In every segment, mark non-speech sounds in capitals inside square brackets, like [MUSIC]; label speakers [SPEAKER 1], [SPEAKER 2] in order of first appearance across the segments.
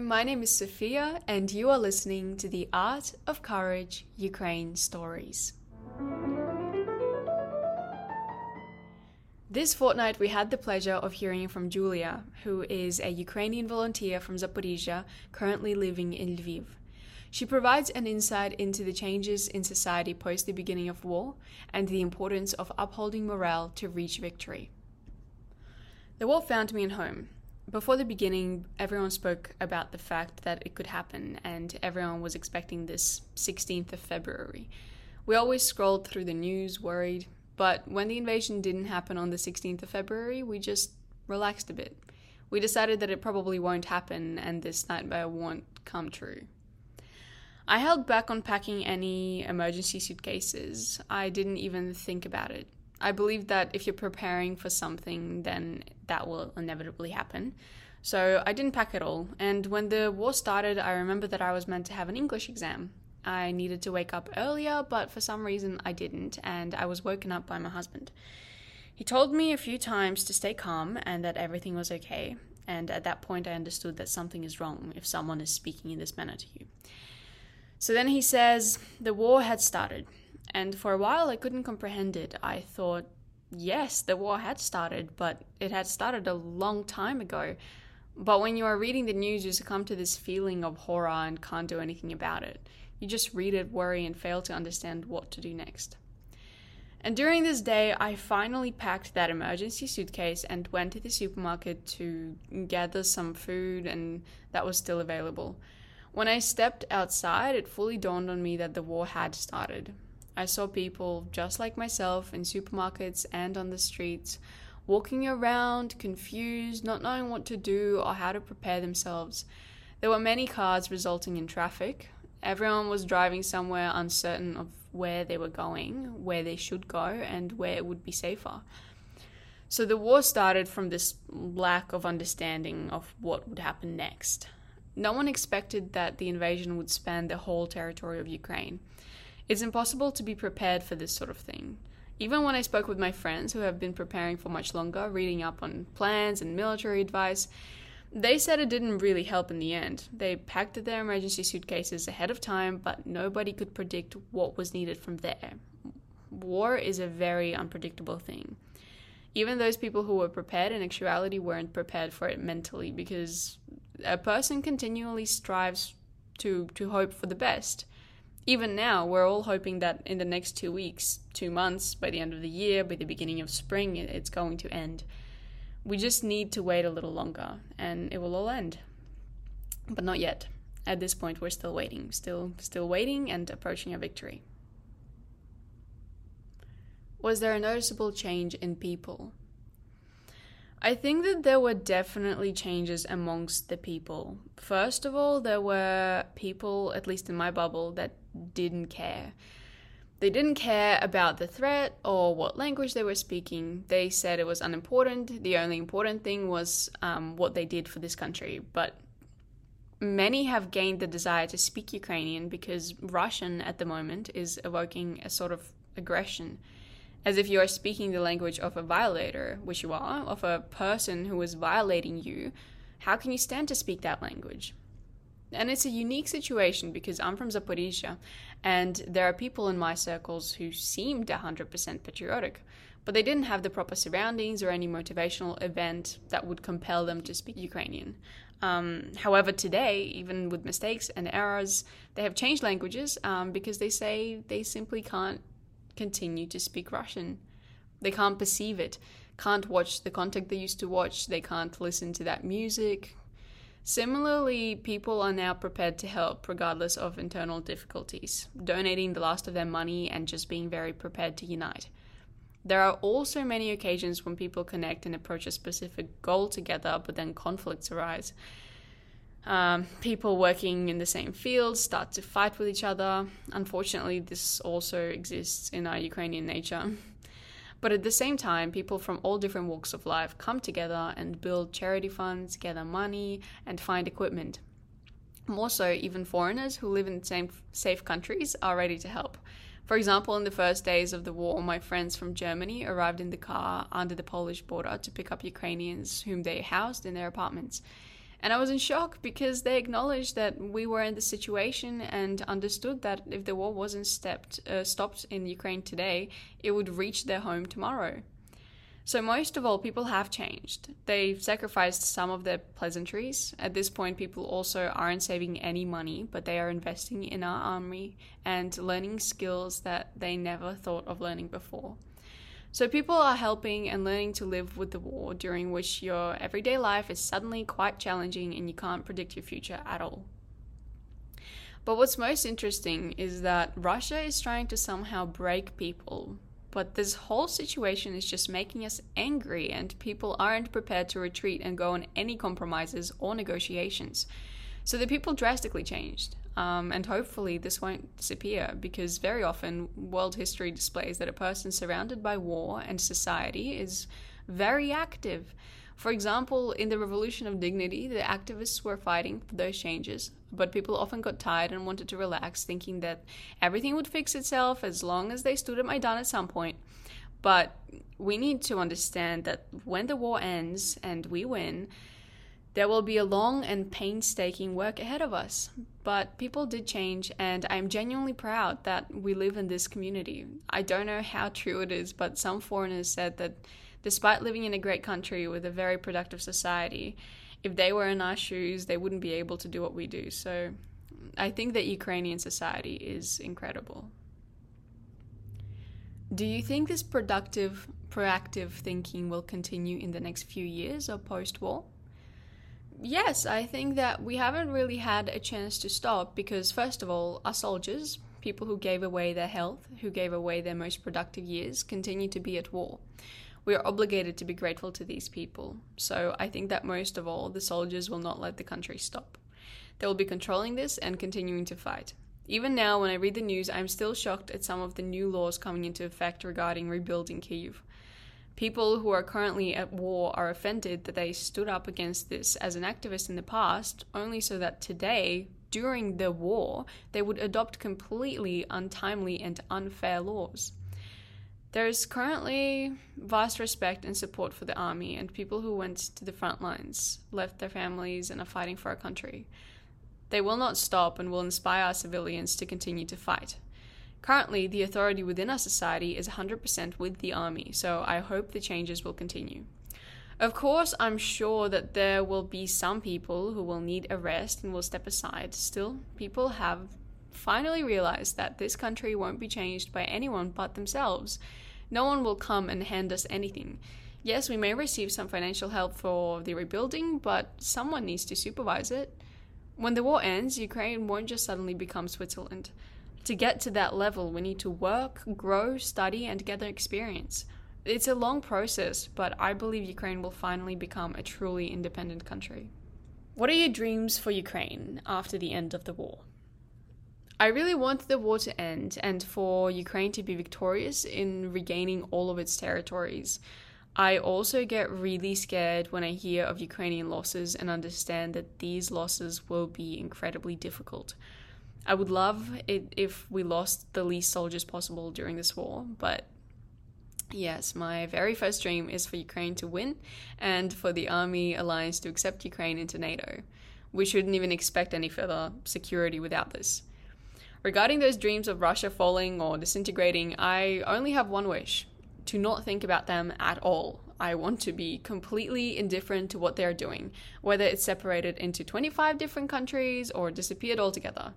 [SPEAKER 1] My name is Sophia, and you are listening to the Art of Courage Ukraine Stories. This fortnight, we had the pleasure of hearing from Julia, who is a Ukrainian volunteer from Zaporizhzhia, currently living in Lviv. She provides an insight into the changes in society post the beginning of war and the importance of upholding morale to reach victory. The war found me at home, before the beginning, everyone spoke about the fact that it could happen, and everyone was expecting this 16th of February. We always scrolled through the news, worried, but when the invasion didn't happen on the 16th of February, we just relaxed a bit. We decided that it probably won't happen and this nightmare won't come true. I held back on packing any emergency suitcases. I didn't even think about it. I believe that if you're preparing for something, then that will inevitably happen. So I didn't pack at all. And when the war started, I remember that I was meant to have an English exam. I needed to wake up earlier, but for some reason I didn't, and I was woken up by my husband. He told me a few times to stay calm and that everything was okay. And at that point, I understood that something is wrong if someone is speaking in this manner to you. So then he says the war had started. And for a while, I couldn't comprehend it. I thought, yes, the war had started, but it had started a long time ago. But when you are reading the news, you succumb to this feeling of horror and can't do anything about it. You just read it, worry, and fail to understand what to do next. And during this day, I finally packed that emergency suitcase and went to the supermarket to gather some food, and that was still available. When I stepped outside, it fully dawned on me that the war had started. I saw people just like myself in supermarkets and on the streets, walking around, confused, not knowing what to do or how to prepare themselves. There were many cars resulting in traffic. Everyone was driving somewhere uncertain of where they were going, where they should go, and where it would be safer. So the war started from this lack of understanding of what would happen next. No one expected that the invasion would span the whole territory of Ukraine. It's impossible to be prepared for this sort of thing. Even when I spoke with my friends who have been preparing for much longer, reading up on plans and military advice, they said it didn't really help in the end. They packed their emergency suitcases ahead of time, but nobody could predict what was needed from there. War is a very unpredictable thing. Even those people who were prepared in actuality weren't prepared for it mentally because a person continually strives to, to hope for the best even now, we're all hoping that in the next two weeks, two months, by the end of the year, by the beginning of spring, it's going to end. We just need to wait a little longer and it will all end. But not yet. At this point, we're still waiting, still, still waiting and approaching a victory. Was there a noticeable change in people? I think that there were definitely changes amongst the people. First of all, there were people, at least in my bubble, that didn't care. They didn't care about the threat or what language they were speaking. They said it was unimportant. The only important thing was um, what they did for this country. But many have gained the desire to speak Ukrainian because Russian at the moment is evoking a sort of aggression. As if you are speaking the language of a violator, which you are, of a person who is violating you. How can you stand to speak that language? And it's a unique situation because I'm from Zaporizhzhia and there are people in my circles who seemed 100% patriotic, but they didn't have the proper surroundings or any motivational event that would compel them to speak Ukrainian. Um, however, today, even with mistakes and errors, they have changed languages um, because they say they simply can't continue to speak Russian. They can't perceive it, can't watch the content they used to watch, they can't listen to that music, Similarly, people are now prepared to help regardless of internal difficulties, donating the last of their money and just being very prepared to unite. There are also many occasions when people connect and approach a specific goal together, but then conflicts arise. Um, people working in the same field start to fight with each other. Unfortunately, this also exists in our Ukrainian nature. [LAUGHS] But at the same time, people from all different walks of life come together and build charity funds, gather money, and find equipment. More so, even foreigners who live in the same safe countries are ready to help. For example, in the first days of the war, my friends from Germany arrived in the car under the Polish border to pick up Ukrainians whom they housed in their apartments. And I was in shock because they acknowledged that we were in the situation and understood that if the war wasn't stepped, uh, stopped in Ukraine today, it would reach their home tomorrow. So, most of all, people have changed. They've sacrificed some of their pleasantries. At this point, people also aren't saving any money, but they are investing in our army and learning skills that they never thought of learning before. So, people are helping and learning to live with the war, during which your everyday life is suddenly quite challenging and you can't predict your future at all. But what's most interesting is that Russia is trying to somehow break people but this whole situation is just making us angry, and people aren't prepared to retreat and go on any compromises or negotiations. So the people drastically changed. Um, and hopefully, this won't disappear because very often world history displays that a person surrounded by war and society is very active. For example, in the Revolution of Dignity, the activists were fighting for those changes, but people often got tired and wanted to relax, thinking that everything would fix itself as long as they stood at Maidan at some point. But we need to understand that when the war ends and we win, there will be a long and painstaking work ahead of us. But people did change, and I'm genuinely proud that we live in this community. I don't know how true it is, but some foreigners said that despite living in a great country with a very productive society, if they were in our shoes, they wouldn't be able to do what we do. So I think that Ukrainian society is incredible. Do you think this productive, proactive thinking will continue in the next few years or post war? Yes, I think that we haven't really had a chance to stop because, first of all, our soldiers, people who gave away their health, who gave away their most productive years, continue to be at war we are obligated to be grateful to these people. So I think that most of all, the soldiers will not let the country stop. They will be controlling this and continuing to fight. Even now, when I read the news, I'm still shocked at some of the new laws coming into effect regarding rebuilding Kyiv. People who are currently at war are offended that they stood up against this as an activist in the past, only so that today, during the war, they would adopt completely untimely and unfair laws. There is currently vast respect and support for the army and people who went to the front lines, left their families, and are fighting for our country. They will not stop and will inspire our civilians to continue to fight. Currently, the authority within our society is 100% with the army, so I hope the changes will continue. Of course, I'm sure that there will be some people who will need a rest and will step aside. Still, people have finally realized that this country won't be changed by anyone but themselves no one will come and hand us anything. Yes, we may receive some financial help for the rebuilding, but someone needs to supervise it. When the war ends, Ukraine won't just suddenly become Switzerland. To get to that level, we need to work, grow, study, and gather experience. It's a long process, but I believe Ukraine will finally become a truly independent country. What are your dreams for Ukraine after the end of the war? I really want the war to end and for Ukraine to be victorious in regaining all of its territories. I also get really scared when I hear of Ukrainian losses and understand that these losses will be incredibly difficult. I would love it if we lost the least soldiers possible during this war, but yes, my very first dream is for Ukraine to win and for the Army Alliance to accept Ukraine into NATO. We shouldn't even expect any further security without this. Regarding those dreams of Russia falling or disintegrating, I only have one wish to not think about them at all. I want to be completely indifferent to what they're doing, whether it's separated into 25 different countries or disappeared altogether.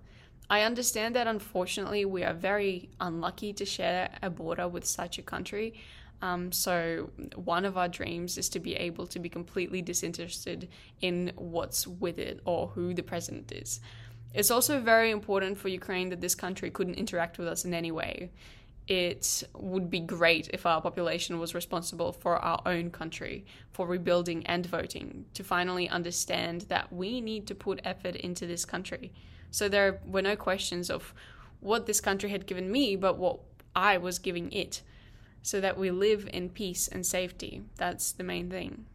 [SPEAKER 1] I understand that unfortunately we are very unlucky to share a border with such a country. Um, so, one of our dreams is to be able to be completely disinterested in what's with it or who the president is. It's also very important for Ukraine that this country couldn't interact with us in any way. It would be great if our population was responsible for our own country, for rebuilding and voting, to finally understand that we need to put effort into this country. So there were no questions of what this country had given me, but what I was giving it, so that we live in peace and safety. That's the main thing.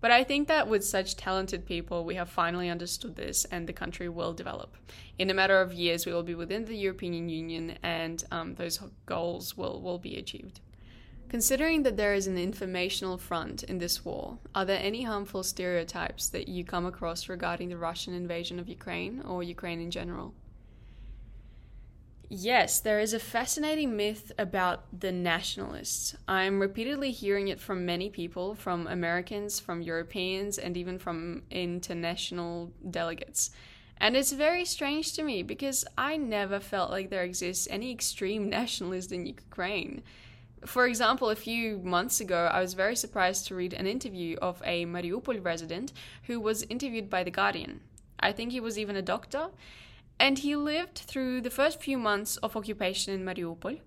[SPEAKER 1] But I think that with such talented people, we have finally understood this and the country will develop. In a matter of years, we will be within the European Union and um, those goals will, will be achieved. Considering that there is an informational front in this war, are there any harmful stereotypes that you come across regarding the Russian invasion of Ukraine or Ukraine in general? Yes, there is a fascinating myth about the nationalists. I'm repeatedly hearing it from many people, from Americans, from Europeans, and even from international delegates. And it's very strange to me because I never felt like there exists any extreme [LAUGHS] nationalist in Ukraine. For example, a few months ago, I was very surprised to read an interview of a Mariupol resident who was interviewed by The Guardian. I think he was even a doctor. And he lived through the first few months of occupation in Mariupol.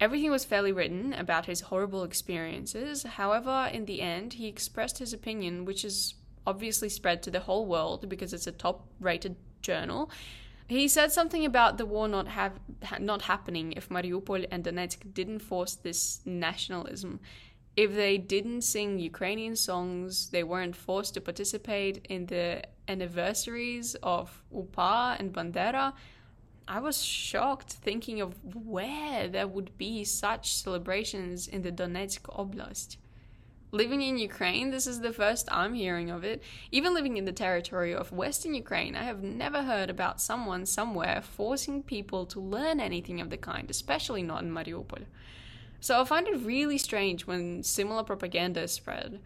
[SPEAKER 1] Everything was fairly written about his horrible experiences. However, in the end, he expressed his opinion, which is obviously spread to the whole world because it's a top rated journal. He said something about the war not have not happening if Mariupol and Donetsk didn't force this nationalism. If they didn't sing Ukrainian songs, they weren't forced to participate in the anniversaries of UPA and Bandera. I was shocked thinking of where there would be such celebrations in the Donetsk Oblast. Living in Ukraine, this is the first I'm hearing of it. Even living in the territory of Western Ukraine, I have never heard about someone somewhere forcing people to learn anything of the kind, especially not in Mariupol. So I find it really strange when similar propaganda is spread.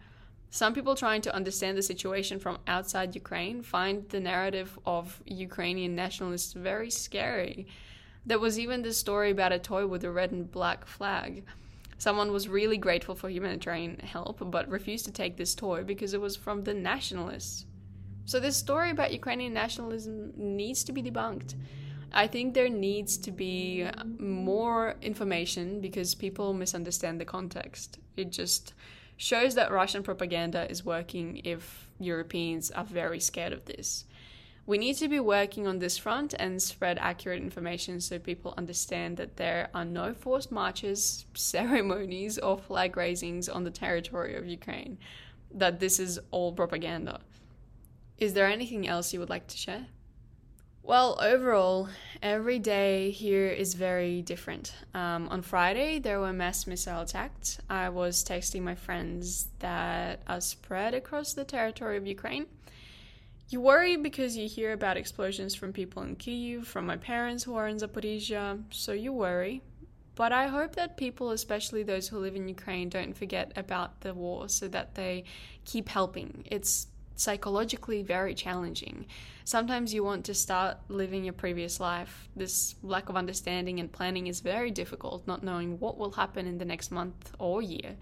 [SPEAKER 1] Some people trying to understand the situation from outside Ukraine find the narrative of Ukrainian nationalists very scary. There was even this story about a toy with a red and black flag. Someone was really grateful for humanitarian help, but refused to take this toy because it was from the nationalists. So, this story about Ukrainian nationalism needs to be debunked. I think there needs to be more information because people misunderstand the context. It just shows that Russian propaganda is working if Europeans are very scared of this. We need to be working on this front and spread accurate information so people understand that there are no forced marches, [LAUGHS] ceremonies, or flag raisings on the territory of Ukraine, that this is all propaganda. Is there anything else you would like to share? Well, overall, every day here is very different. Um, on Friday, there were mass missile attacks. I was texting my friends that are spread across the territory of Ukraine. You worry because you hear about explosions from people in Kyiv, from my parents who are in Zaporizhzhia, so you worry. But I hope that people, especially those who live in Ukraine, don't forget about the war so that they keep helping. It's psychologically very challenging. Sometimes you want to start living your previous life. This lack of understanding and planning is very difficult, not knowing what will happen in the next month or year.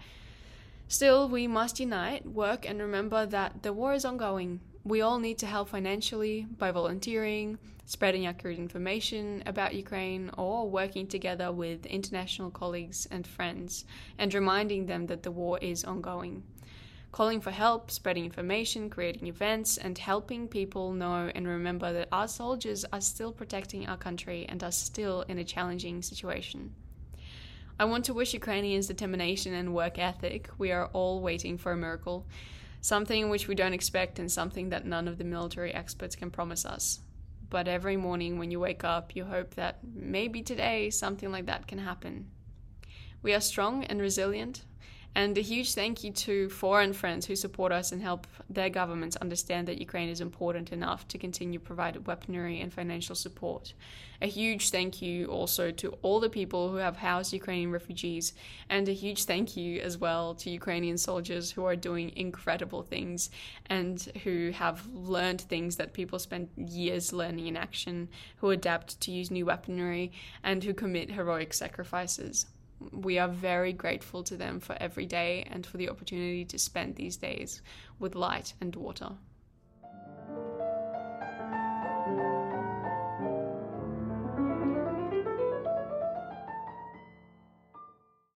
[SPEAKER 1] Still, we must unite, work, and remember that the war is ongoing we all need to help financially by volunteering, spreading accurate information about Ukraine, or working together with international colleagues and friends and reminding them that the war is ongoing. Calling for help, spreading information, creating events, and helping people know and remember that our soldiers are still protecting our country and are still in a challenging situation. I want to wish Ukrainians determination and work ethic. We are all waiting for a miracle something which we don't expect and something that none of the military experts can promise us. But every morning when you wake up, you hope that maybe today something like that can happen. We are strong and resilient, and a huge thank you to foreign friends who support us and help their governments understand that Ukraine is important enough to continue providing weaponry and financial support. A huge thank you also to all the people who have housed Ukrainian refugees, and a huge thank you as well to Ukrainian soldiers who are doing incredible things and who have learned things that people spend years learning in action, who adapt to use new weaponry, and who commit heroic sacrifices we are very grateful to them for every day and for the opportunity to spend these days with light and water.